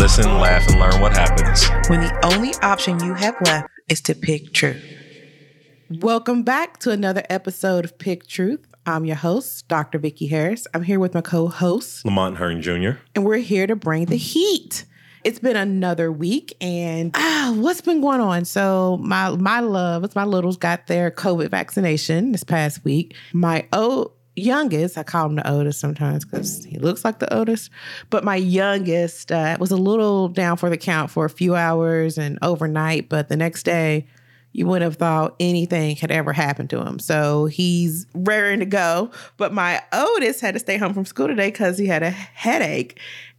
Listen, laugh, and learn what happens. when the only option you have left is to pick truth. Welcome back to another episode of Pick Truth. I'm your host, Dr. Vicki Harris. I'm here with my co-host, Lamont Hearn Jr. and we're here to bring the heat. It's been another week, and ah, what's been going on? So my my love, it's my littles got their COVID vaccination this past week. My o youngest, I call him the oldest sometimes because he looks like the oldest, but my youngest uh, was a little down for the count for a few hours and overnight, but the next day. You wouldn't have thought anything had ever happened to him. So he's raring to go. But my oldest had to stay home from school today because he had a headache.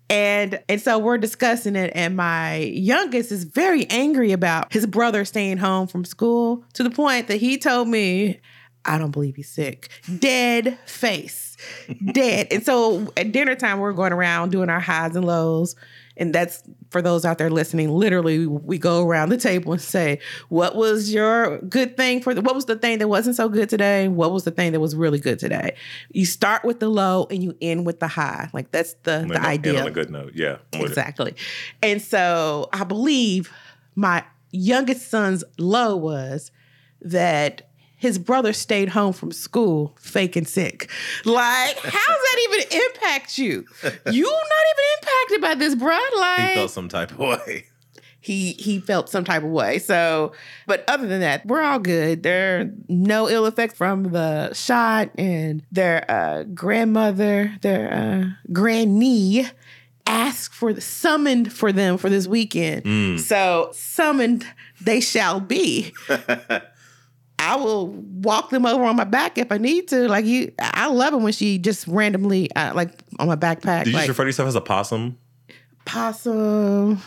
And and so we're discussing it, and my youngest is very angry about his brother staying home from school to the point that he told me, I don't believe he's sick. Dead face. Dead. And so at dinner time, we're going around doing our highs and lows. And that's for those out there listening. Literally, we go around the table and say, What was your good thing for the, what was the thing that wasn't so good today? What was the thing that was really good today? You start with the low and you end with the high. Like that's the, the idea. on a good note, yeah. Exactly. And so I believe my youngest son's low was that his brother stayed home from school faking sick. Like, how does that even impact you? You not even impacted by this, bruh. Like He felt some type of way. he he felt some type of way. So, but other than that, we're all good. There are no ill effects from the shot, and their uh, grandmother, their uh, granny, asked for the summoned for them for this weekend. So summoned they shall be. I will walk them over on my back if I need to. Like you, I love it when she just randomly, uh, like on my backpack, Did you like refer to yourself as a possum? possum,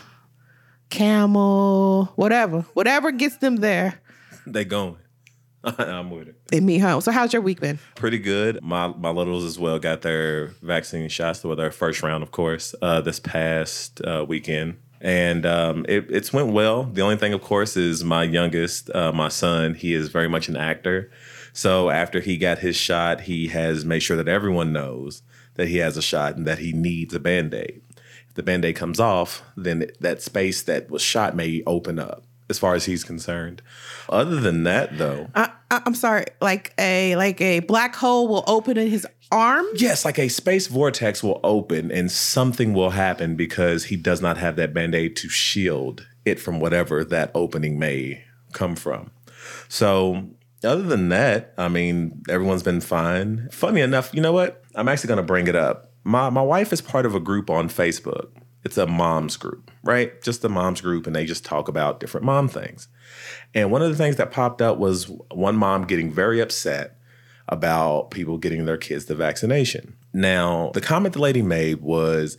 camel, whatever, whatever gets them there, They going. I'm with it. they meet home. So, how's your week been? Pretty good. My my littles as well got their vaccine shots, with their first round, of course, uh, this past uh, weekend, and um, it, it's went well. The only thing, of course, is my youngest, uh, my son. He is very much an actor, so after he got his shot, he has made sure that everyone knows that he has a shot and that he needs a band aid. If the band aid comes off, then that space that was shot may open up. As far as he's concerned. Other than that, though, I, I'm sorry, like a like a black hole will open in his arm. Yes, like a space vortex will open and something will happen because he does not have that band aid to shield it from whatever that opening may come from. So, other than that, I mean, everyone's been fine. Funny enough, you know what? I'm actually going to bring it up. My, my wife is part of a group on Facebook. It's a mom's group, right? Just a mom's group, and they just talk about different mom things. And one of the things that popped up was one mom getting very upset about people getting their kids the vaccination. Now, the comment the lady made was,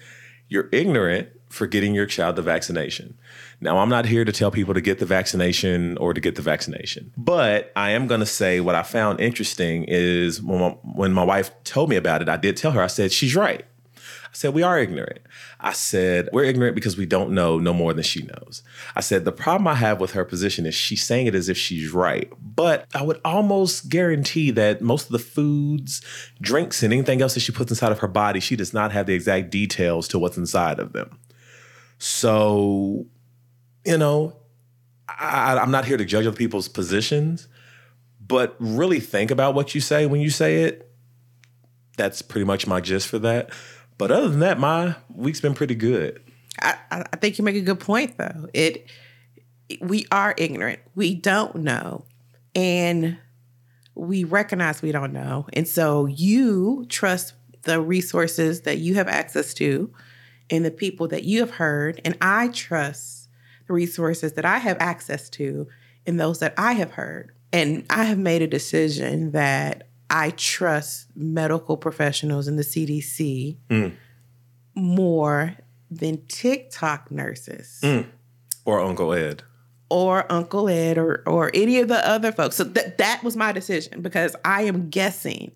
You're ignorant for getting your child the vaccination. Now, I'm not here to tell people to get the vaccination or to get the vaccination, but I am going to say what I found interesting is when my, when my wife told me about it, I did tell her, I said, She's right. Said, We are ignorant. I said, We're ignorant because we don't know no more than she knows. I said, The problem I have with her position is she's saying it as if she's right. But I would almost guarantee that most of the foods, drinks, and anything else that she puts inside of her body, she does not have the exact details to what's inside of them. So, you know, I, I'm not here to judge other people's positions, but really think about what you say when you say it. That's pretty much my gist for that. But other than that, my week's been pretty good. I, I think you make a good point though. It we are ignorant. We don't know. And we recognize we don't know. And so you trust the resources that you have access to and the people that you have heard. And I trust the resources that I have access to and those that I have heard. And I have made a decision that I trust medical professionals in the CDC mm. more than TikTok nurses mm. Or Uncle Ed. or Uncle Ed or or any of the other folks. So that that was my decision because I am guessing.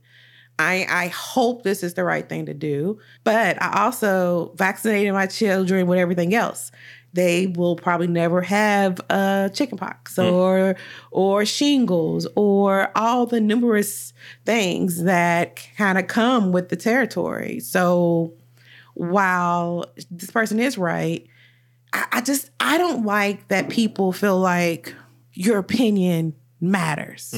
I I hope this is the right thing to do, but I also vaccinated my children with everything else. They will probably never have uh, chickenpox or or shingles or all the numerous things that kind of come with the territory. So while this person is right, I, I just I don't like that people feel like your opinion matters.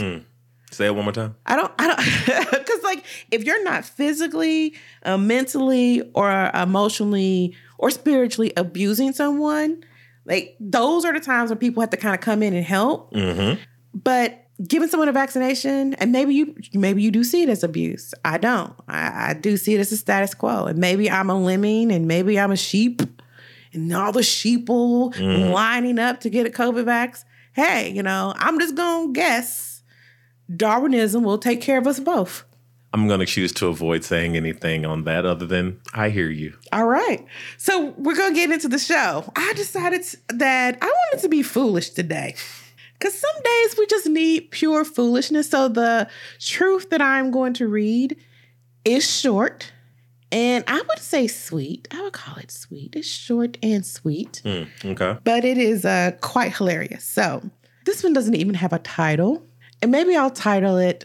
Say it one more time. I don't I don't because like if you're not physically, uh, mentally, or emotionally or spiritually abusing someone, like those are the times when people have to kind of come in and help. Mm-hmm. But giving someone a vaccination, and maybe you maybe you do see it as abuse. I don't. I, I do see it as a status quo, and maybe I'm a lemming, and maybe I'm a sheep, and all the sheeple mm-hmm. lining up to get a COVID vax. Hey, you know, I'm just gonna guess Darwinism will take care of us both. I'm going to choose to avoid saying anything on that other than I hear you. All right. So we're going to get into the show. I decided that I wanted to be foolish today. Because some days we just need pure foolishness. So the truth that I'm going to read is short. And I would say sweet. I would call it sweet. It's short and sweet, Hmm, okay. but it is uh, quite hilarious. So this one doesn't even have a title. And maybe I'll title it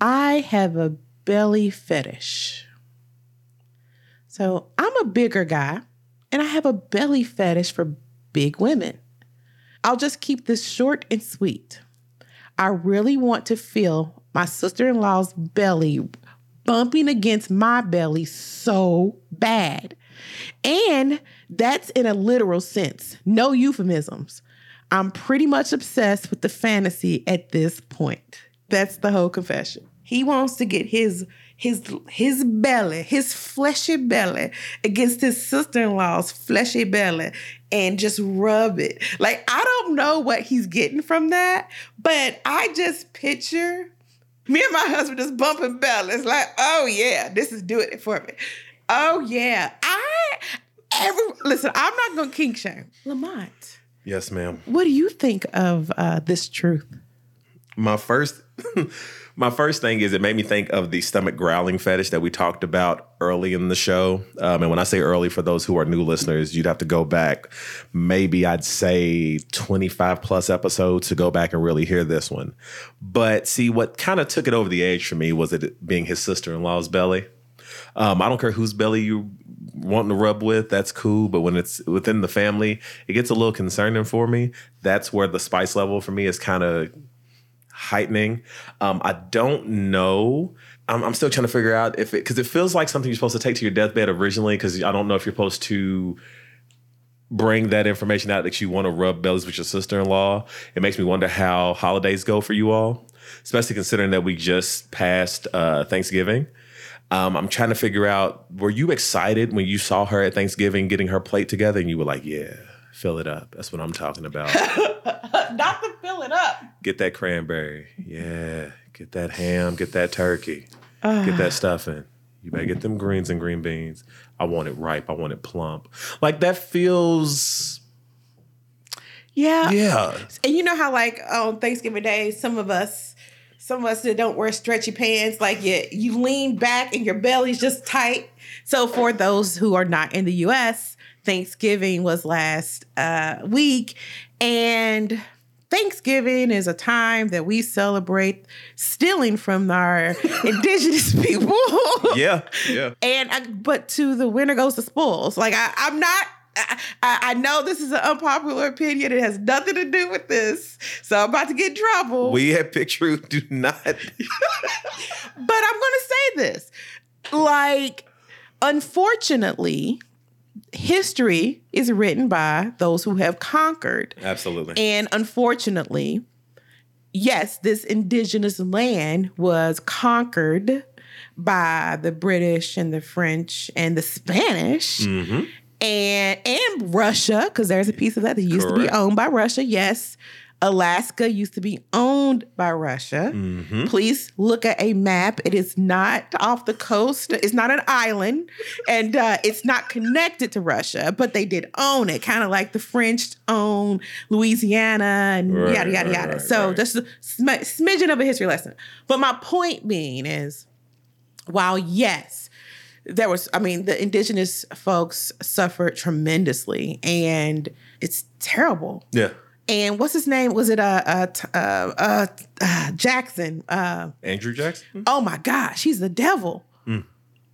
I Have a Belly Fetish. So I'm a bigger guy and I have a belly fetish for big women. I'll just keep this short and sweet. I really want to feel my sister in law's belly bumping against my belly so bad. And that's in a literal sense, no euphemisms. I'm pretty much obsessed with the fantasy at this point. That's the whole confession. He wants to get his his his belly, his fleshy belly against his sister-in-law's fleshy belly and just rub it. Like I don't know what he's getting from that, but I just picture me and my husband just bumping bellies like, "Oh yeah, this is doing it for me." Oh yeah. I every listen, I'm not going to kink shame. Lamont, Yes, ma'am. what do you think of uh, this truth? My first my first thing is it made me think of the stomach growling fetish that we talked about early in the show. Um, and when I say early, for those who are new listeners, you'd have to go back maybe I'd say 25 plus episodes to go back and really hear this one. But see, what kind of took it over the edge for me was it being his sister in law's belly. Um, I don't care whose belly you wanting to rub with, that's cool. But when it's within the family, it gets a little concerning for me. That's where the spice level for me is kind of heightening. Um, I don't know. I'm, I'm still trying to figure out if it because it feels like something you're supposed to take to your deathbed originally. Because I don't know if you're supposed to bring that information out that you want to rub bellies with your sister-in-law. It makes me wonder how holidays go for you all, especially considering that we just passed uh, Thanksgiving. Um, I'm trying to figure out were you excited when you saw her at Thanksgiving getting her plate together and you were like, yeah, fill it up. That's what I'm talking about. Not to fill it up. get that cranberry. Yeah. Get that ham. Get that turkey. Get that stuffing. You better get them greens and green beans. I want it ripe. I want it plump. Like that feels. Yeah. Yeah. And you know how like on Thanksgiving Day, some of us, some of us that don't wear stretchy pants, like you you lean back and your belly's just tight. So for those who are not in the US, Thanksgiving was last uh, week, and Thanksgiving is a time that we celebrate stealing from our indigenous people. Yeah. Yeah. And I, but to the winner goes the spoils. Like I, I'm not. I, I I know this is an unpopular opinion. It has nothing to do with this, so I'm about to get in trouble. We at Pick Truth do not. but I'm going to say this: like, unfortunately, history is written by those who have conquered. Absolutely. And unfortunately, yes, this indigenous land was conquered by the British and the French and the Spanish mm-hmm. and and Russia, because there's a piece of that that used to be owned by Russia. Yes. Alaska used to be owned by Russia. Mm-hmm. Please look at a map. It is not off the coast. It's not an island, and uh, it's not connected to Russia. But they did own it, kind of like the French own Louisiana and Right, yada yada yada. right, so right. just a sm- smidgen of a history lesson. But my point being is, while yes, there was, I mean, the indigenous folks suffered tremendously, and it's terrible. Yeah. And what's his name? Was it uh uh uh, uh, uh Jackson? Uh Andrew Jackson? oh my gosh, he's the devil. Mm.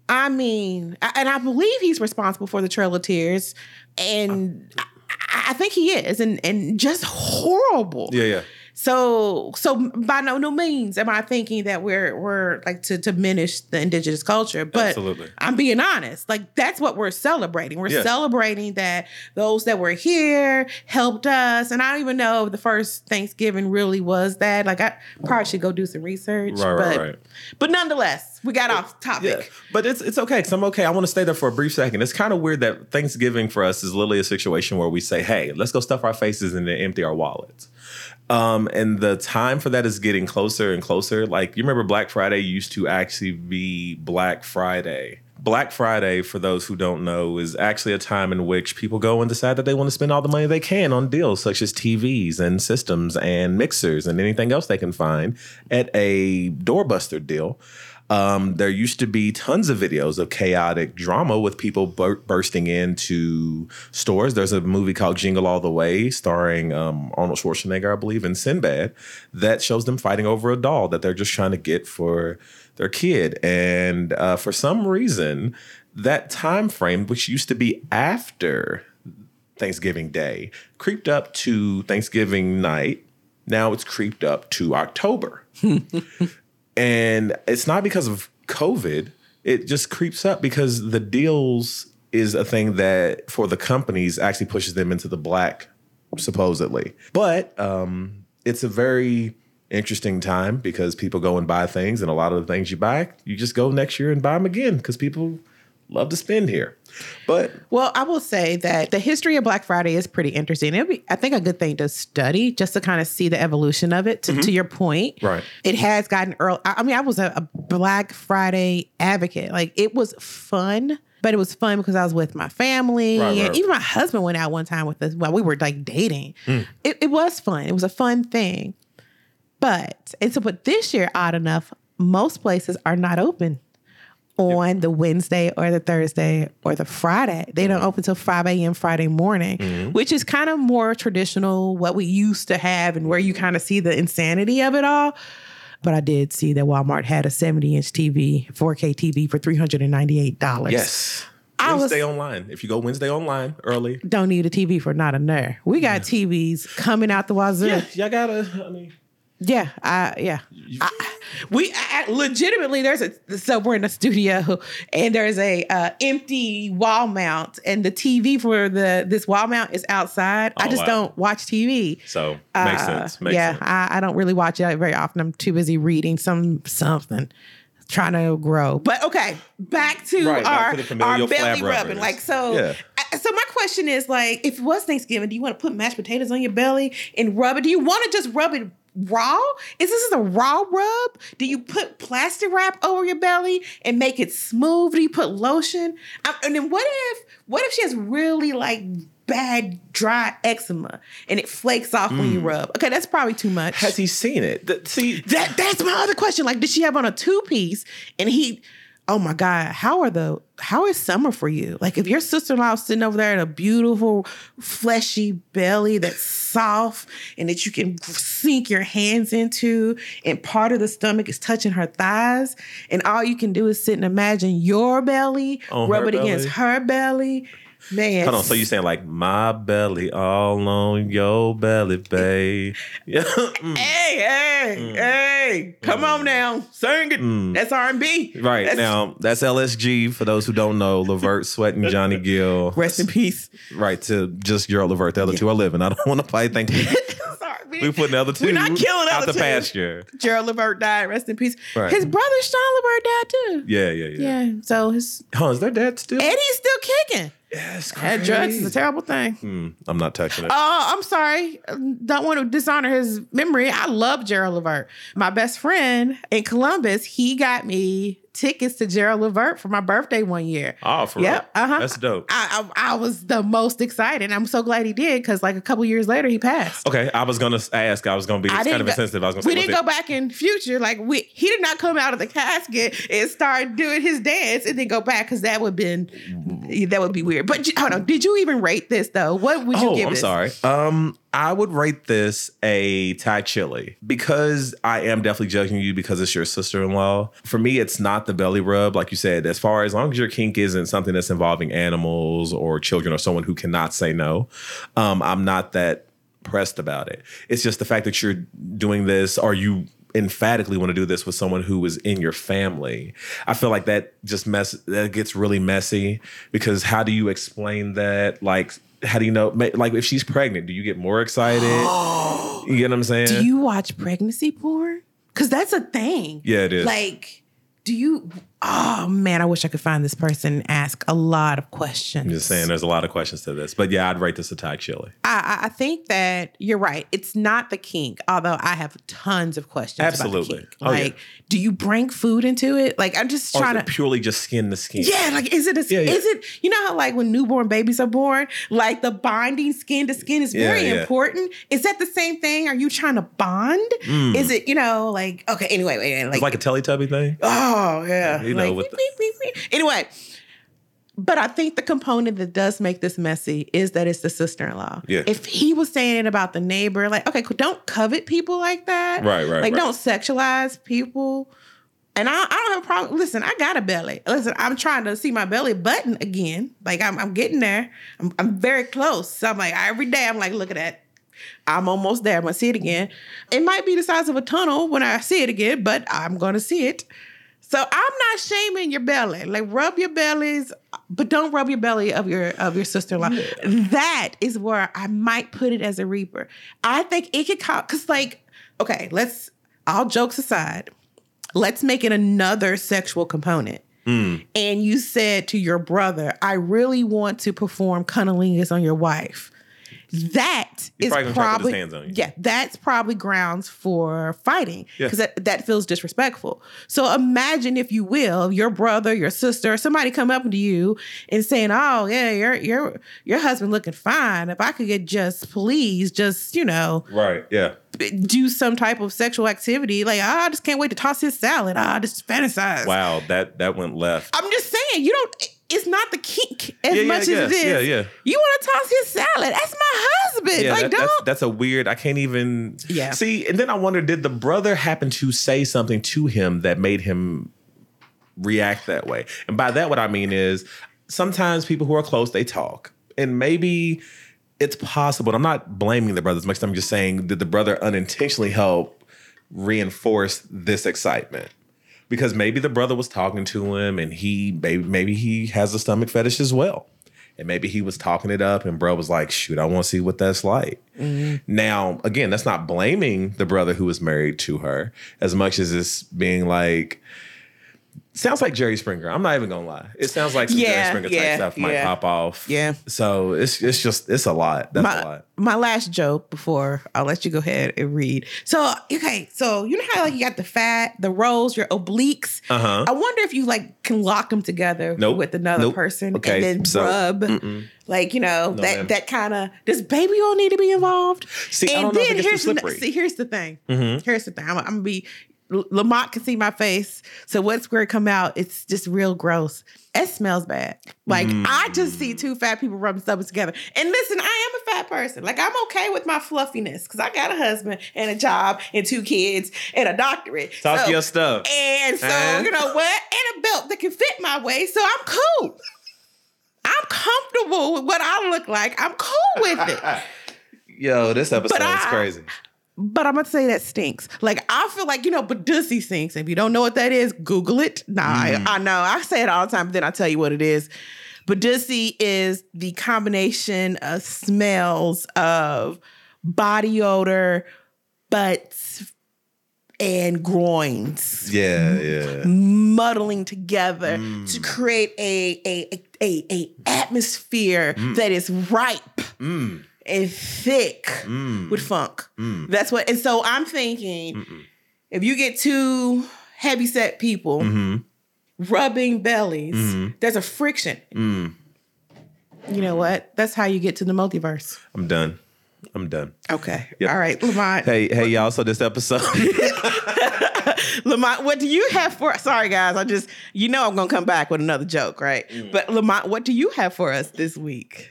I mean, and I believe he's responsible for the Trail of Tears, and I, I think he is, and and just horrible. Yeah, yeah. So so by no no means am I thinking that we're we're like to diminish the indigenous culture, but Absolutely. I'm being honest. Like that's what we're celebrating. We're Yeah. celebrating that those that were here helped us. And I don't even know if the first Thanksgiving really was that. Like I probably should go do some research. Right, right, but, right. But nonetheless, we got off topic. Yeah, but it's it's okay because I'm okay. I want to stay there for a brief second. It's kind of weird that Thanksgiving for us is literally a situation where we say, "Hey, let's go stuff our faces and then empty our wallets." Um, and the time for that is getting closer and closer. Like you remember, Black Friday used to actually be Black Friday. Black Friday, for those who don't know, is actually a time in which people go and decide that they want to spend all the money they can on deals such as TVs and systems and mixers and anything else they can find at a doorbuster deal. Um, there used to be tons of videos of chaotic drama with people bur- bursting into stores. There's a movie called Jingle All the Way, starring um, Arnold Schwarzenegger, I believe, and Sinbad, that shows them fighting over a doll that they're just trying to get for their kid. And uh, for some reason, that time frame, which used to be after Thanksgiving Day, creeped up to Thanksgiving night. Now it's creeped up to October. and it's not because of COVID. It just creeps up because the deals is a thing that for the companies actually pushes them into the black, supposedly. But um, it's a very interesting time because people go and buy things, and a lot of the things you buy, you just go next year and buy them again because people love to spend here. But Well, I will say that the history of Black Friday is pretty interesting. It'll be, I think, a good thing to study just to kind of see the evolution of it. To, to mm-hmm. your point, Right. It has gotten early. I mean, I was a, a Black Friday advocate. Like it was fun. But it was fun because I was with my family. Right, and right. even my husband went out one time with us while we were like dating. Hmm. It, it was fun. It was a fun thing. But, and so, but this year, odd enough, most places are not open on the Wednesday or the Thursday or the Friday. They don't mm-hmm. open till 5 a.m. Friday morning, mm-hmm. which is kind of more traditional, what we used to have and where you kind of see the insanity of it all. But I did see that Walmart had a 70 inch TV, 4K TV for $398. yes, I was- Wednesday online. If you go Wednesday online early, Don't need a TV for not a nerve. We got TVs coming out the wazoo. yeah, y'all gotta. I mean, Yeah, I yeah. I, we I, legitimately there's a so we're in a studio and there's a uh, empty wall mount and the TV for the this wall mount is outside. I Oh, just wow. don't watch TV. so makes Uh, sense. Makes yeah, sense. I, I don't really watch it very often. I'm too busy reading some something, trying to grow. But okay, back to Right, back our to our belly rubbing. Like so. Yeah. I- So my question is like, if it was Thanksgiving, do you want to put mashed potatoes on your belly and rub it? Do you want to just rub it raw? Is this a raw rub? Do you put plastic wrap over your belly and make it smooth? Do you put lotion? Um, and then what if what if she has really like bad dry eczema and it flakes off when you rub? Okay, that's probably too much. Mm. Has he seen it? Th- see, That that's my other question. Like, did she have on a two piece? And he, oh my god, how are the how is summer for you? Like, if your sister in law is sitting over there in a beautiful fleshy belly that's soft and that you can sink your hands into, and part of the stomach is touching her thighs, and all you can do is sit and imagine your belly, On rub it against her belly. Man, hold on. So you saying like my belly all on your belly, babe? Yeah. Mm. Hey, hey, hey! Come on now, sing it. That's R and B. Mm. Right now, that's LSG for those who don't know. Levert, Sweat, and Johnny Gill. Rest in peace. Right to just Gerald Levert. The other two are living. I don't want to fight. Thank you. We put another other two We're not killing out the two. pasture. Gerald Levert died. Rest in peace. Right. His brother Sean Levert died too. Yeah, yeah, yeah. Yeah. So his Oh, is their dad still? Eddie's still kicking. Yes, Had drugs is a terrible thing. Mm, I'm not touching it. Oh, I'm sorry. Don't want to dishonor his memory. I love Gerald Levert. My best friend in Columbus, he got me tickets to Gerald Levert for my birthday one year. oh, for Yep, real? uh-huh. That's dope. I, I, I was the most excited. I'm so glad he did because like a couple years later he passed. Okay, I was gonna ask. I was gonna be kind of go- insensitive. I was gonna We say, didn't go back in future. Like we, he did not come out of the casket and start doing his dance and then go back because that would have been that would be weird. But hold on, did you even rate this though? What would you oh, give I'm this? sorry. Um, I would rate this a Thai chili because I am definitely judging you because it's your sister-in-law. For me, it's not the belly rub, like you said. As far as long as your kink isn't something that's involving animals or children or someone who cannot say no, um, I'm not that pressed about it. It's just the fact that you're doing this or you emphatically want to do this with someone who is in your family. I feel like that just mess that gets really messy because how do you explain that? Like how do you know like if she's pregnant, do you get more excited? you get what I'm saying? Do you watch pregnancy porn? Because that's a thing. Yeah, it is. Like, do you? Oh man, I wish I could find this person and ask a lot of questions. I'm just saying there's a lot of questions to this. But yeah, I'd rate this a Thai chili. I, I- I think that you're right. It's not the kink, although I have tons of questions. Absolutely. About the kink. Oh, yeah. Like, do you bring food into it? Like, I'm just trying to. purely just skin the skin? Yeah, like is it a Yeah, yeah. is it you know how like when newborn babies are born, like the bonding skin to skin is very yeah. important. Is that the same thing? Are you trying to bond? Hmm. Is it, you know, like okay, anyway, wait, It's like, like a Teletubby thing. oh yeah. You know, like, the- beep. Anyway. But I think the component that does make this messy is that it's the sister-in-law. Yeah. If he was saying it about the neighbor, like, okay, don't covet people like that. Right, right, Like, right. don't sexualize people. And I, I don't have a problem. Listen, I got a belly. Listen, I'm trying to see my belly button again. Like I'm, I'm getting there. I'm, I'm very close. So I'm like every day. I'm like, look at that. I'm almost there. I'm gonna see it again. It might be the size of a tunnel when I see it again, but I'm gonna see it. So I'm not shaming your belly. Like rub your bellies, but don't rub your belly of your of your sister-in-law. That is where I might put it as a reaper. I think it could cause because like, okay, let's all jokes aside, let's make it another sexual component. Mm. And you said to your brother, I really want to perform cunnilingus on your wife. That He's is probably gonna try to put probably his hands on you. yeah, that's probably grounds for fighting Yeah. because that, that feels disrespectful. So imagine, if you will, your brother, your sister, somebody come up to you and saying, "Oh yeah, your your your husband looking fine. If I could get just please, just you know, Right. Yeah. do some type of sexual activity. Like, oh, I just can't wait to toss his salad. Ah, I just fantasize. Wow. That that went left. I'm just saying, you don't. It's not the kink as Yeah, yeah, much as this. yeah, it is. yeah, yeah. You want to toss his salad? That's my husband. Yeah, like, that- don't. that's, that's a weird. I can't even. Yeah. See, and then I wonder, did the brother happen to say something to him that made him react that way? And by that, what I mean is, sometimes people who are close they talk, and maybe it's possible. I'm not blaming the brother as much. I'm just saying, did the brother unintentionally help reinforce this excitement? Because maybe the brother was talking to him, and he maybe maybe he has a stomach fetish as well. And maybe he was talking it up, and bro was like, shoot, I want to see what that's like. Mm-hmm. Now, again, that's not blaming the brother who was married to her as much as it's being like, sounds like Jerry Springer. I'm not even gonna lie. It sounds like some Jerry Yeah, Springer yeah, type stuff might yeah. pop off. Yeah. So it's it's just it's a lot. That's a my, lot. my last joke before I'll let you go ahead and read. So okay, so you know how like you got the fat, the rolls, your obliques. Uh-huh. I wonder if you like can lock them together Nope. with another Nope. person Okay, and then so- rub. Mm-mm. Like you know No, that that kind of does baby oil need to be involved? See, I don't know if it gets too here's the, see here's the thing. Mhm. Here's the thing. I'm, I'm gonna be Lamont can see my face, so what's going to come out? It's just real gross. It smells bad. Like I just see two fat people rubbing stomachs together. And listen, I am a fat person. Like I'm okay with my fluffiness because I got a husband and a job and two kids and a doctorate. Talk So- your stuff. and so, Uh-huh. you know what? And a belt that can fit my waist. So I'm cool. I'm comfortable with what I look like. I'm cool with it. Yo, this episode is crazy. But I'm gonna say that stinks. Like I feel like you know, Badussy stinks. If you don't know what that is, Google it. Nah, I, mm. I know. I say it all the time, but then I tell you what it is. Badussy is the combination of smells of body odor, butts, and groins Yeah, yeah. muddling together to mm. create a a a, a atmosphere mm. that is ripe and thick mm. with funk. Mm. That's what. And so I'm thinking, if you get two heavy set people mm-hmm. rubbing bellies, mm-hmm. there's a friction. Mm. You know what? That's how you get to the multiverse. I'm done. I'm done. Okay. Yep. All right, Lamont. Hey, hey, y'all. So this episode, Lamont, what do you have for? Sorry, guys. I just you know I'm gonna come back with another joke, right? But Lamont, what do you have for us this week?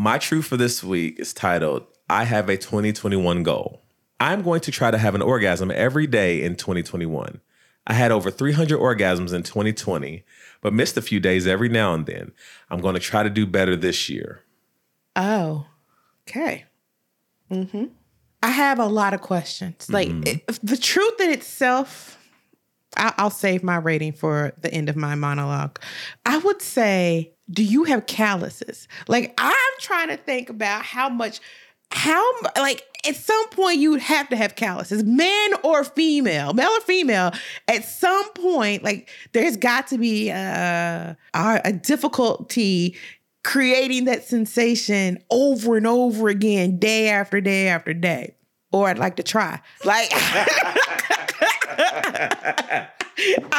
My truth for this week is titled "I have a 2021 goal." I'm going to try to have an orgasm every day in 2021. I had over 300 orgasms in 2020, but missed a few days every now and then. I'm going to try to do better this year. Oh, okay. Mm-hmm. I have a lot of questions. Like it, the truth in itself, I, I'll save my rating for the end of my monologue. I would say, do you have calluses? Like I'm trying to think about how much, how like at some point you have to have calluses, man or female, male or female. At some point, like there's got to be a, a, a difficulty creating that sensation over and over again, day after day after day. Or I'd like to try. Like, I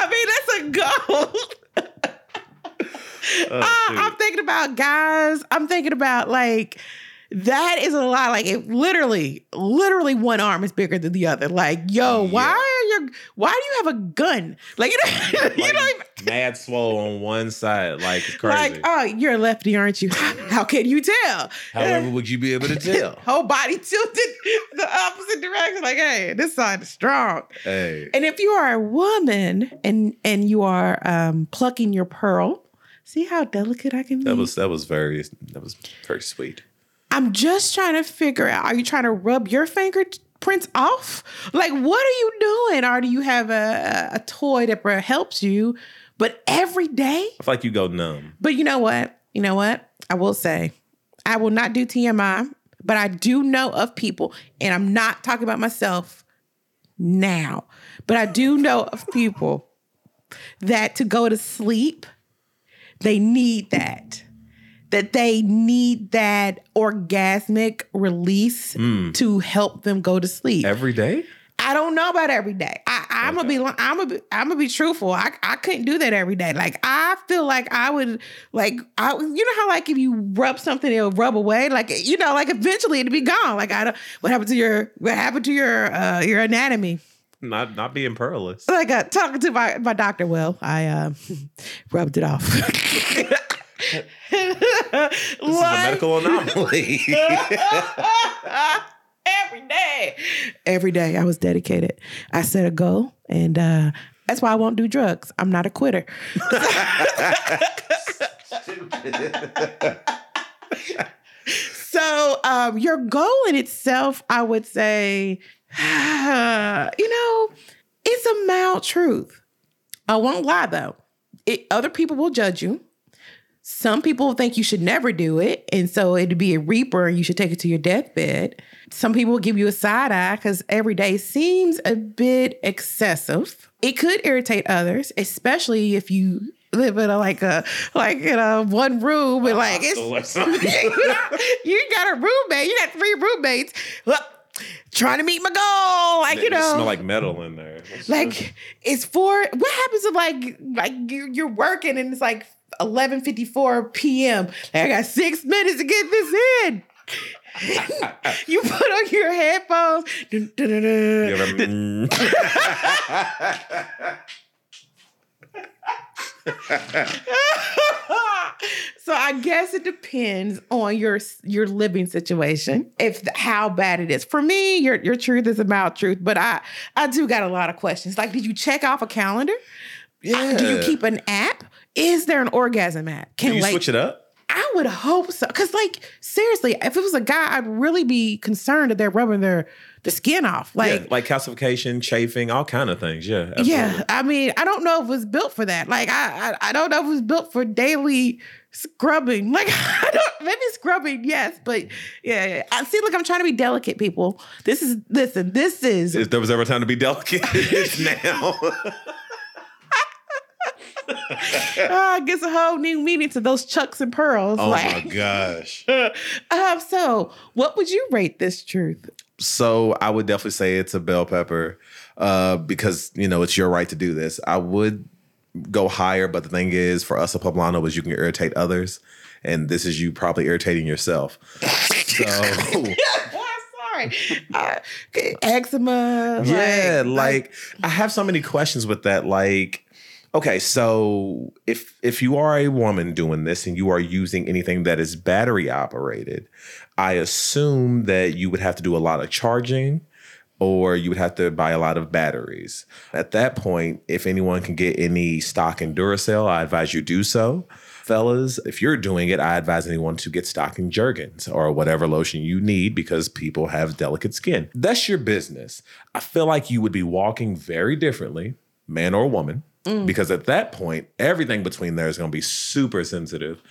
mean, that's a goal. Ah, I'm thinking about guys. I'm thinking about like that is a lot. Like it literally, literally one arm is bigger than the other. Like, yo, why are your why do you have a gun? Like you know, you don't Mad swole on one side, like it's crazy. like, oh, you're a lefty, aren't you? How can you tell? However, would you be able to tell? Whole body tilted the opposite direction. Like, hey, this side is strong. hey, And if you are a woman and and you are um, plucking your pearl, see how delicate I can be. that was that was very that was very sweet. I'm just trying to figure out: Are you trying to rub your fingerprints off? Like, what are you doing? Or do you have a, a toy that helps you? But every day, I feel like you go numb. But you know what? You know what? I will say, I will not do TMI, but I do know of people, and I'm not talking about myself now, but I do know of people that to go to sleep, they need that. That they need that orgasmic release to help them go to sleep. Every day? I don't know about every day. I, I'm gonna be, I'm gonna be, I'm gonna be truthful. I, I couldn't do that every day. Like I feel like I would, like I, you know how like if you rub something, it'll rub away. Like you know, like eventually it'll be gone. Like I don't. What happened to your, what happened to your, uh, your anatomy? Not not being pearless. Like uh, talking to my my doctor. Well, I uh, rubbed it off. This is a medical anomaly. every day. Every day I was dedicated. I set a goal and uh that's why I won't do drugs. I'm not a quitter. so um your goal in itself, I would say, you know, it's a mild truth. I won't lie though. It, other people will judge you. Some people think you should never do it. And so it'd be a reaper and you should take it to your deathbed. Some people will give you a side eye because every day seems a bit excessive. It could irritate others, especially if you live in a like a like in a one room and like it's you got a roommate, you got three roommates. Look, trying to meet my goal. Like, you It smell know, like metal in there. like it's for what happens if like like you, you're working and it's like 11:54 p.m. Like, I got six minutes to get this in. you put on your headphones. Dun, dun, dun, dun. You ever- Mm. so I guess it depends on your your living situation, if how bad it is. For me, your your truth is about truth, but I I do got a lot of questions. Like, did you check off a calendar? yeah. Do you keep an app? Is there an orgasm app? Can Can you like switch it up? I would hope so. Cause like seriously, if it was a guy, I'd really be concerned that they're rubbing their the skin off. Like yeah, like calcification, chafing, all kind of things. Yeah. Absolutely. Yeah. I mean, I don't know if it was built for that. Like I, I I don't know if it was built for daily scrubbing. Like I don't maybe scrubbing, yes, but yeah, yeah. I see like I'm trying to be delicate, people. This is listen, this is If there was ever time to be delicate, it's now. uh, gives a whole new meaning to those chucks and pearls. oh like, my gosh. um, so what would you rate this truth? So I would definitely say it's a bell pepper uh, because you know it's your right to do this. I would go higher, but the thing is, for us, a poblano is you can irritate others, and this is you probably irritating yourself. So Sorry, uh, eczema. yeah, like I have so many questions with that. Like, okay, so if if you are a woman doing this and you are using anything that is battery operated, I assume that you would have to do a lot of charging or you would have to buy a lot of batteries. At that point, if anyone can get any stock in Duracell, I advise you do so. Fellas, if you're doing it, I advise anyone to get stock in Jergens or whatever lotion you need because people have delicate skin. That's your business. I feel like you would be walking very differently, man or woman, because at that point, everything between there is going to be super sensitive.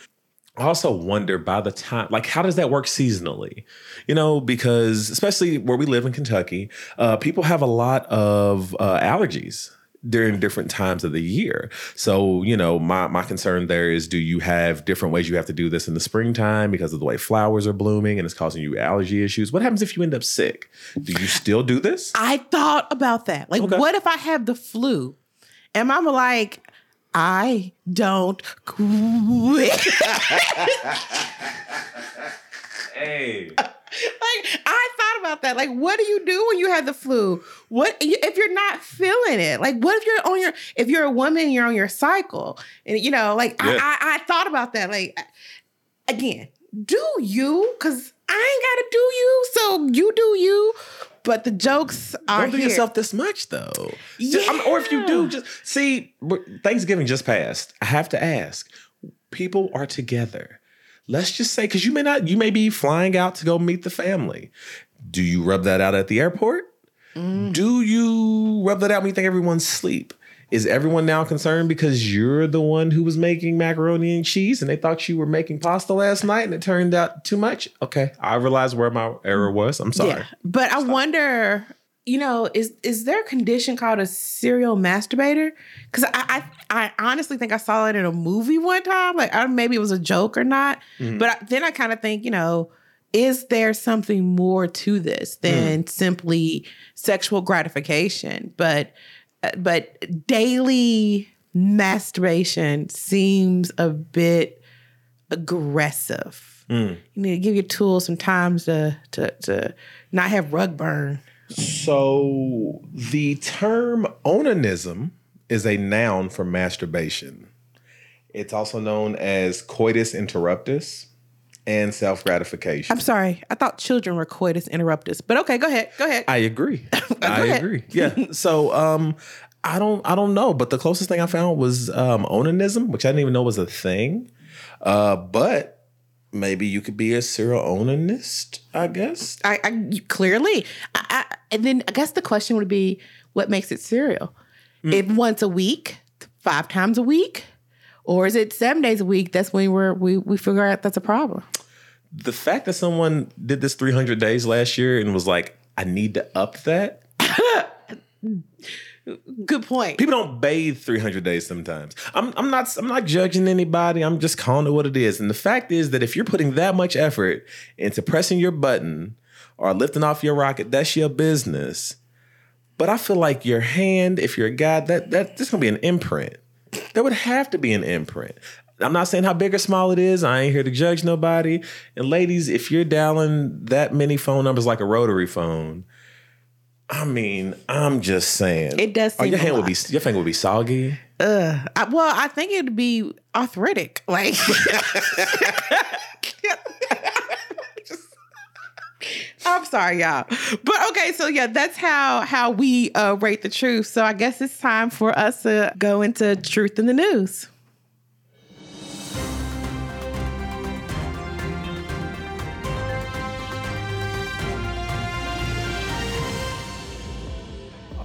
I also wonder by the time, like, how does that work seasonally? You know, because especially where we live in Kentucky, uh, people have a lot of uh, allergies during different times of the year. So, you know, my my concern there is do you have different ways you have to do this in the springtime because of the way flowers are blooming and it's causing you allergy issues? What happens if you end up sick? Do you still do this? I thought about that. Like, Okay. what if I have the flu? And mama like, I don't quit. Hey. like I thought about that. Like, what do you do when you have the flu? What if you're not feeling it? Like, what if you're on your if you're a woman, you're on your cycle, and you know, like Yeah. I, I I thought about that. Like, again, do you? Because I ain't gotta do you, so you do you. But the jokes are Don't do here. yourself this much though. Just- or if you do, just see. Thanksgiving just passed. I have to ask. People are together. Let's just say because you may not, you may be flying out to go meet the family. Do you rub that out at the airport? Mm. Do you rub that out when you think everyone's asleep? Is everyone now concerned because you're the one who was making macaroni and cheese and they thought you were making pasta last night and it turned out too much? Okay, I realize where my error was. I'm sorry. Yeah, but I wonder, you know, is is there a condition called a serial masturbator? Because I, I I honestly think I saw it in a movie one time. Like, I, maybe it was a joke or not. Mm-hmm. But I, then I kind of think, you know, is there something more to this than mm. simply sexual gratification? But but daily masturbation seems a bit aggressive. Mm. You need to give your tools some time to to to not have rug burn. So the term onanism is a noun for masturbation. It's also known as coitus interruptus and self gratification. I'm sorry, I thought children were coitus interruptus, but okay, go ahead, go ahead. I agree. I ahead. agree. Yeah. So um I don't I don't know, but the closest thing I found was um onanism, which I didn't even know was a thing. Uh but maybe you could be a serial onanist, I guess. I, I clearly, I, I, and then I guess the question would be, what makes it serial? If once a week, five times a week, or is it seven days a week? That's when we're we we figure out that's a problem. The fact that someone did this 300 days last year and was like, I need to up that. Good point. People don't bathe 300 days sometimes. I'm, I'm not I'm not judging anybody. I'm just calling it what it is. And the fact is that if you're putting that much effort into pressing your button or lifting off your rocket, that's your business. But I feel like your hand, if you're a guy, that that there's gonna be an imprint. There would have to be an imprint. I'm not saying how big or small it is. I ain't here to judge nobody. And ladies, if you're dialing that many phone numbers like a rotary phone, I mean, I'm just saying. It does Oh, seem your a hand would be your finger would be soggy. I, well, I think it'd be arthritic. Like, I'm sorry, y'all. But okay, so yeah, that's how how we uh, rate the truth. So I guess it's time for us to go into truth in the news.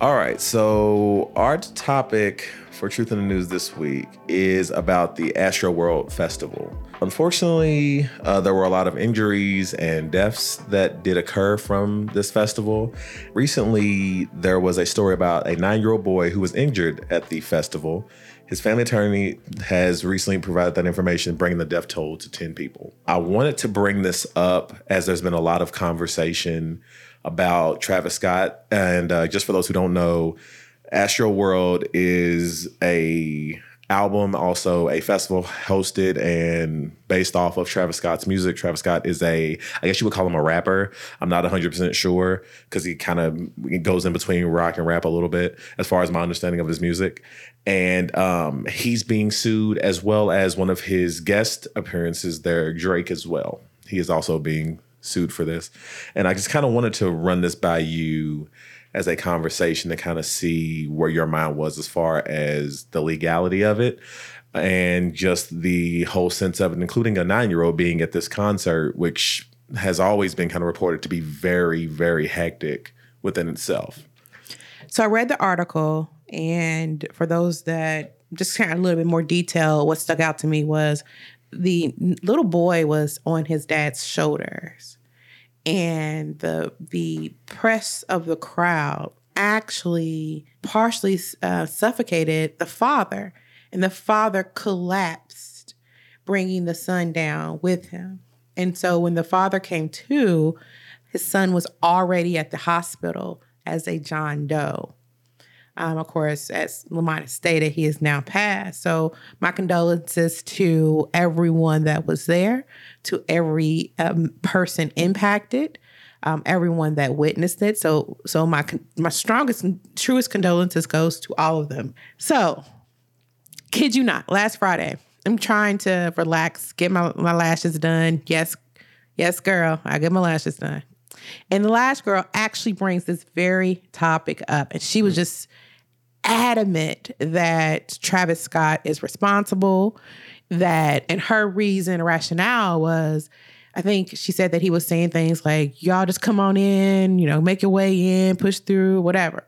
All right, so our topic for Truth in the News this week is about the Astroworld Festival. Unfortunately, uh, there were a lot of injuries and deaths that did occur from this festival. Recently, there was a story about a nine year old boy who was injured at the festival. His family attorney has recently provided that information, bringing the death toll to 10 people. I wanted to bring this up as there's been a lot of conversation about Travis Scott. And uh, just for those who don't know, Astroworld is a album, also a festival hosted and based off of Travis Scott's music. Travis Scott is a, I guess you would call him a rapper. I'm not 100% sure because he kind of goes in between rock and rap a little bit as far as my understanding of his music. And um, he's being sued as well as one of his guest appearances there, Drake, as well. He is also being sued for this. And I just kind of wanted to run this by you as a conversation to kind of see where your mind was as far as the legality of it and just the whole sense of it, including a nine year old being at this concert, which has always been kind of reported to be very, very hectic within itself. So I read the article, and for those that just kind of a little bit more detail, what stuck out to me was the little boy was on his dad's shoulders and the the press of the crowd actually partially uh, suffocated the father, and the father collapsed, bringing the son down with him. And so when the father came to, his son was already at the hospital as a John Doe. Um, of course, as Lamont stated, he is now passed. So, my condolences to everyone that was there, to every um, person impacted, um, everyone that witnessed it. So, so my my strongest and truest condolences goes to all of them. So, kid you not, last Friday, I'm trying to relax, get my my lashes done. Yes, yes, girl, I get my lashes done. And the lash girl actually brings this very topic up, and she was just adamant that Travis Scott is responsible, that, and her reason, rationale was, I think she said that he was saying things like, y'all just come on in, you know, make your way in, push through, whatever.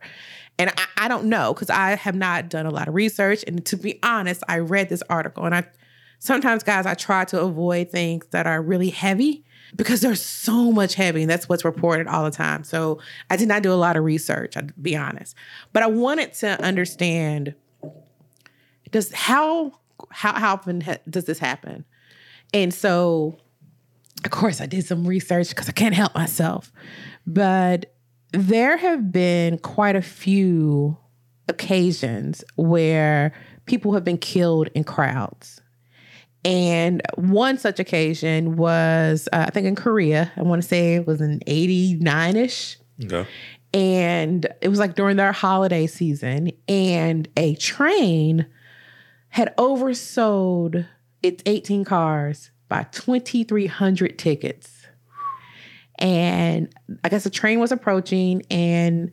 And I, I don't know because I have not done a lot of research. And to be honest, I read this article and I sometimes, guys, I try to avoid things that are really heavy because there's so much heavy and that's what's reported all the time. So I did not do a lot of research, I'll be honest. But I wanted to understand does how how, how often ha- does this happen? And so of course I did some research because I can't help myself. But there have been quite a few occasions where people have been killed in crowds. And one such occasion was, uh, I think, in Korea. I want to say it was in 89 ish. Okay. And it was like during their holiday season, and a train had oversold its 18 cars by 2,300 tickets. And I guess the train was approaching and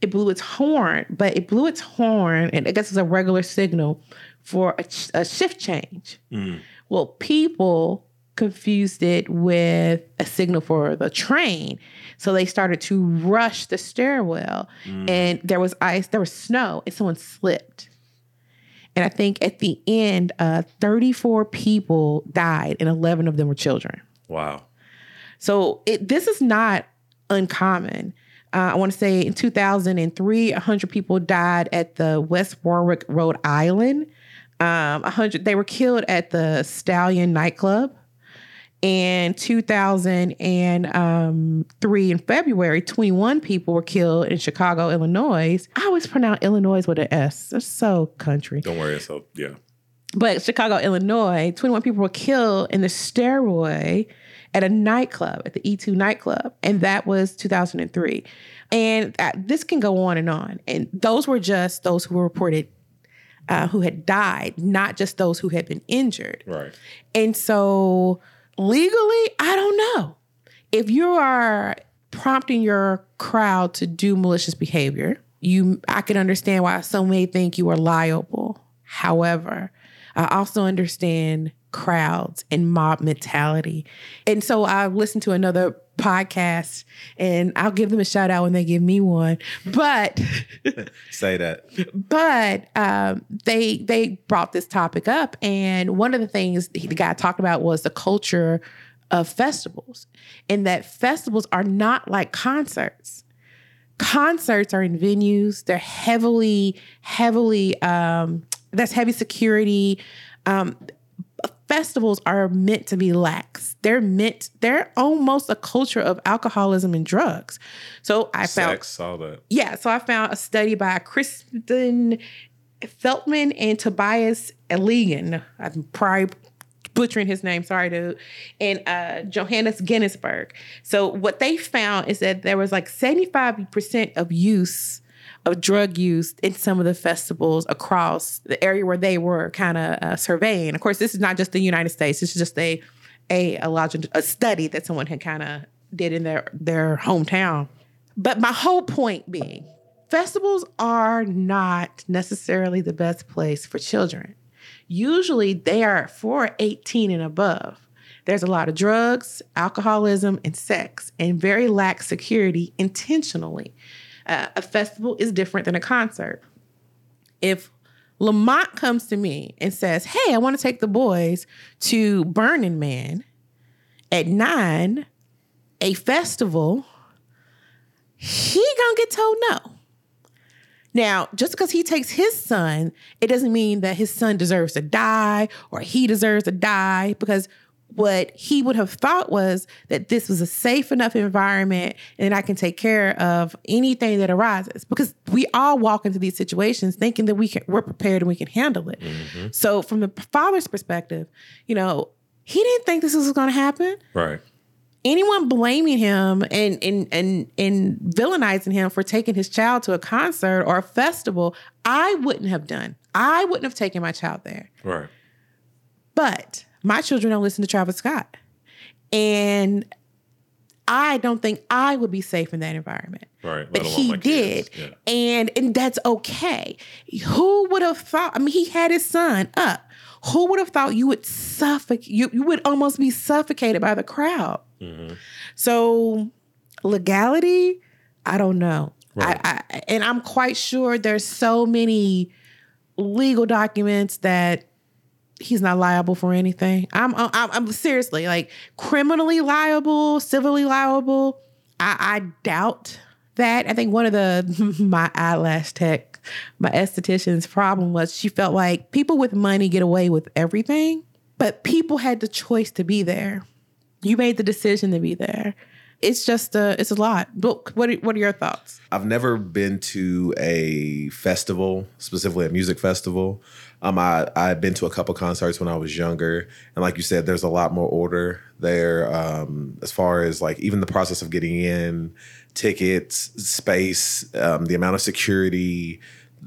it blew its horn, but it blew its horn, and I guess it's a regular signal for a, a shift change. Mm. Well, people confused it with a signal for the train. So they started to rush the stairwell mm. and there was ice, there was snow, and someone slipped. And I think at the end, uh, 34 people died and 11 of them were children. Wow. So it, this is not uncommon. Uh, I want to say in 2003, 100 people died at the West Warwick, Rhode Island um, 100 they were killed at the Stallion nightclub. And in 2003 um, in February, 21 people were killed in Chicago, Illinois. I always pronounce Illinois with an S. It's so country. Don't worry, it's so yeah. But Chicago, Illinois, 21 people were killed in the stairway at a nightclub, at the E2 nightclub. And that was 2003. And uh, this can go on and on. And those were just those who were reported uh, who had died, not just those who had been injured. Right. And so legally, I don't know. If you are prompting your crowd to do malicious behavior, you I can understand why some may think you are liable. However, I also understand crowds and mob mentality. And so I listened to another podcast and I'll give them a shout out when they give me one. But say that. But um, they they brought this topic up and one of the things the guy talked about was the culture of festivals and that festivals are not like concerts concerts are in venues they're heavily heavily um that's heavy security um festivals are meant to be lax they're meant they're almost a culture of alcoholism and drugs so i Sex, found all that yeah so i found a study by kristen feltman and tobias Eligan. i'm probably butchering his name, sorry, dude, and uh, Johannes Ginsberg. So what they found is that there was like 75% of use of drug use in some of the festivals across the area where they were kind of uh, surveying. Of course, this is not just the United States. This is just a a a, a study that someone had kind of did in their their hometown. But my whole point being, festivals are not necessarily the best place for children usually they are for 18 and above. There's a lot of drugs, alcoholism, and sex, and very lax security intentionally. A festival is different than a concert. If Lamont comes to me and says, Hey, I want to take the boys to Burning Man at nine, a festival, he gonna get told no. Now, just because he takes his son, it doesn't mean that his son deserves to die or he deserves to die because what he would have thought was that this was a safe enough environment and I can take care of anything that arises because we all walk into these situations thinking that we can we're prepared and we can handle it. Mm-hmm. So from the father's perspective, you know, he didn't think this was going to happen. Right anyone blaming him and and and and villainizing him for taking his child to a concert or a festival, I wouldn't have done. I wouldn't have taken my child there. Right. But my children don't listen to Travis Scott. And I don't think I would be safe in that environment. Right. But he did. Yeah. And and that's okay. Who would have thought? I mean, he had his son up. Who would have thought you would suffocate you, you would almost be suffocated by the crowd? Mm-hmm. So legality, I don't know. Right. I, I, and I'm quite sure there's so many legal documents that he's not liable for anything. I'm, uh, I'm, I'm seriously like criminally liable, civilly liable. I, I doubt that. I think one of the my eyelash tech, my esthetician's problem was she felt like people with money get away with everything, but people had the choice to be there. You made the decision to be there. It's just a, it's a lot. But what are, what are your thoughts? I've never been to a festival, specifically a music festival. Um, I I've been to a couple concerts when I was younger, and like you said, there's a lot more order there. Um, as far as like even the process of getting in, tickets, space, um, the amount of security,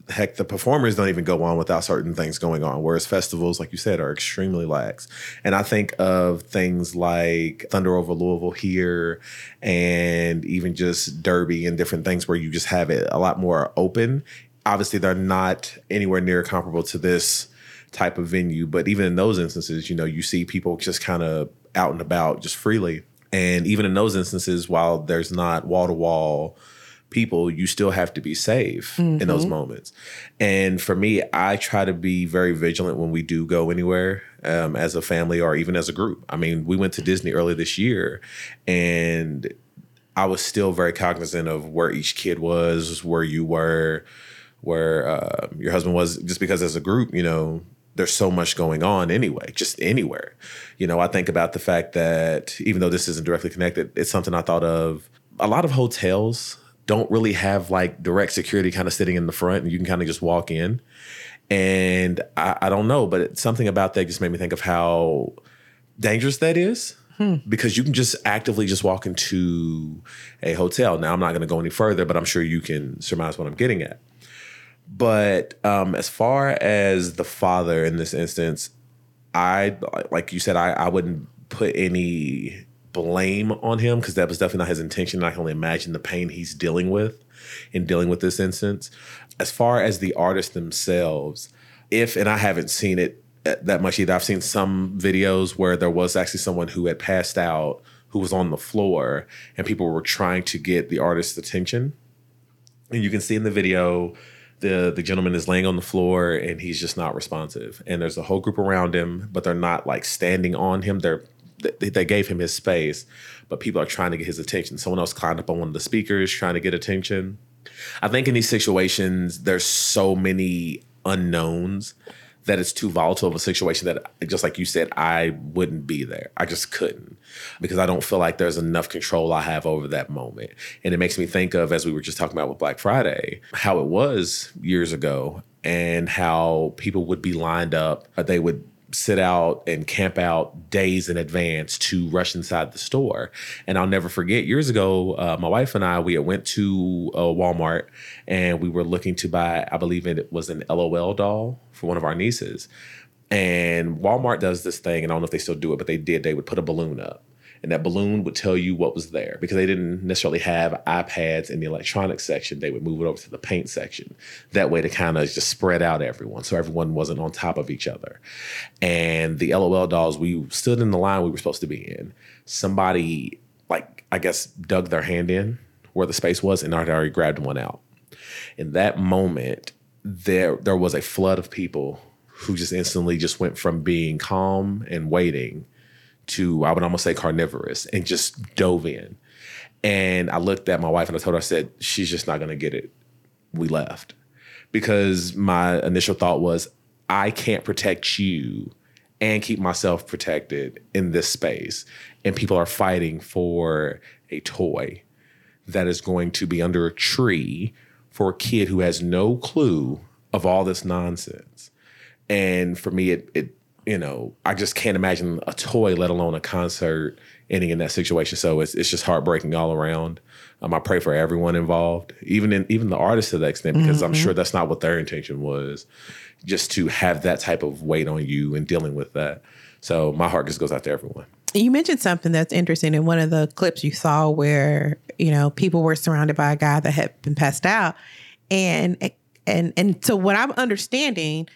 heck, the performers don't even go on without certain things going on. Whereas festivals, like you said, are extremely lax. And I think of things like Thunder over Louisville here, and even just Derby and different things where you just have it a lot more open. Obviously, they're not anywhere near comparable to this type of venue, but even in those instances, you know, you see people just kind of out and about just freely. And even in those instances, while there's not wall to wall people, you still have to be safe mm-hmm. in those mm-hmm. moments. And for me, I try to be very vigilant when we do go anywhere um, as a family or even as a group. I mean, we went to Disney early this year and I was still very cognizant of where each kid was, where you were, where uh, your husband was, just because as a group, you know, there's so much going on anyway, just anywhere. You know, I think about the fact that even though this isn't directly connected, it's something I thought of. A lot of hotels don't really have like direct security kind of sitting in the front and you can kind of just walk in. And I, I don't know, but something about that just made me think of how dangerous that is. Hmm. Because you can just actively just walk into a hotel. Now I'm not going to go any further, but I'm sure you can surmise what I'm getting at. But um, as far as the father in this instance, I like you said, I, I wouldn't put any blame on him because that was definitely not his intention. I can only imagine the pain he's dealing with in dealing with this instance. As far as the artists themselves, if and I haven't seen it uh, that much either. I've seen some videos where there was actually someone who had passed out who was on the floor and people were trying to get the artist's attention. And you can see in the video the the gentleman is laying on the floor and he's just not responsive. And there's a whole group around him, but they're not like standing on him. They're they, they gave him his space, but people are trying to get his attention. Someone else climbed up on one of the speakers trying to get attention. I think in these situations, there's so many unknowns that it's too volatile of a situation that just like you said i wouldn't be there. I just couldn't because i don't feel like there's enough control i have over that moment. And it makes me think of as we were just talking about with black friday how it was years ago and how people would be lined up. They would sit out and camp out days in advance to rush inside the store. And I'll never forget years ago, uh, my wife and I, we went to uh, Walmart and we were looking to buy, I believe it was an LOL doll for one of our nieces. And Walmart does this thing, and I don't know if they still do it, but they did. They would put a balloon up and that balloon would tell you what was there because they didn't necessarily have iPads in the electronics section. They would move it over to the paint section. That way to kind of just spread out everyone so everyone wasn't on top of each other. And the LOL dolls, we stood in the line we were supposed to be in. Somebody, like, I guess, dug their hand in where the space was and i already grabbed one out. In that moment, there there was a flood of people who just instantly just went from being calm and waiting to I would almost say carnivorous and just dove in. And I looked at my wife and I told her, I said, she's just not gonna get it. We left. Because my initial thought was, I can't protect you and keep myself protected in this space. And people are fighting for a toy that is going to be under a tree for a kid who has no clue of all this nonsense. And for me, it, it you know, I just can't imagine a toy, let alone a concert, ending in that situation. So it's it's just heartbreaking all around. Um, I pray for everyone involved, even in even the artists to that extent, because mm-hmm. I'm sure that's not what their intention was, just to have that type of weight on you and dealing with that. So my heart just goes out to everyone. You mentioned something that's interesting in one of the clips you saw where you know people were surrounded by a guy that had been passed out, and and and so what I'm understanding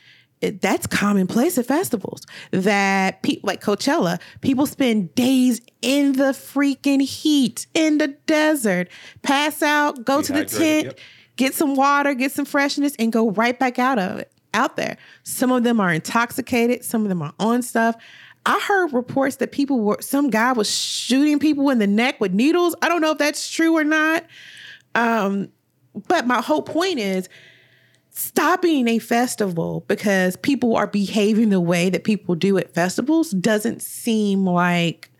it, that's commonplace at festivals. That people like Coachella, people spend days in the freaking heat in the desert, pass out, go to the tent, yep. get some water, get some freshness, and go right back out of it, out there. Some of them are intoxicated, some of them are on stuff. I heard reports that people were some guy was shooting people in the neck with needles. I don't know if that's true or not. Um, but my whole point is stopping a festival because people are behaving the way that people do at festivals doesn't seem like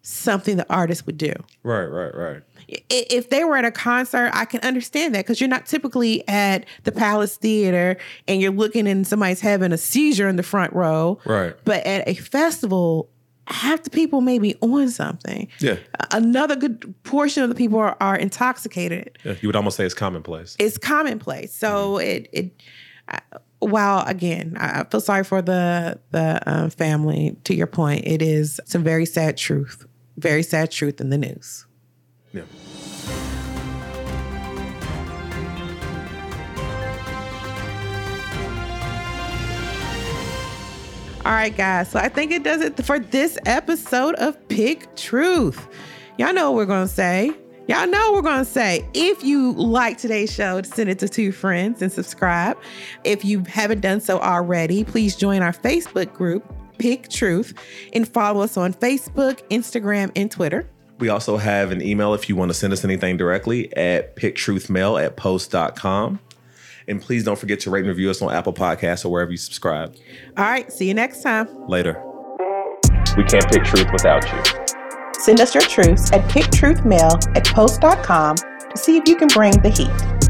something the artist would do. Right, right, right. If they were at a concert, I can understand that because you're not typically at the Palace Theater and you're looking and somebody's having a seizure in the front row. Right. But at a festival, half the people may be on something. Yeah. Another good portion of the people are, are intoxicated. Yeah, you would almost say it's commonplace. It's commonplace. So mm-hmm. it it. Uh, while again, I feel sorry for the the uh, family. To your point, it is some very sad truth, very sad truth in the news. Yeah. All right, guys. So I think it does it for this episode of Pick Truth. Y'all know what we're going to say. Y'all know we're going to say. If you like today's show, send it to two friends and subscribe. If you haven't done so already, please join our Facebook group, Pick Truth, and follow us on Facebook, Instagram, and Twitter. We also have an email if you want to send us anything directly at picktruthmail at post.com. And please don't forget to rate and review us on Apple Podcasts or wherever you subscribe. All right. See you next time. Later. We can't pick truth without you. Send us your truths at picktruthmail at post.com to see if you can bring the heat.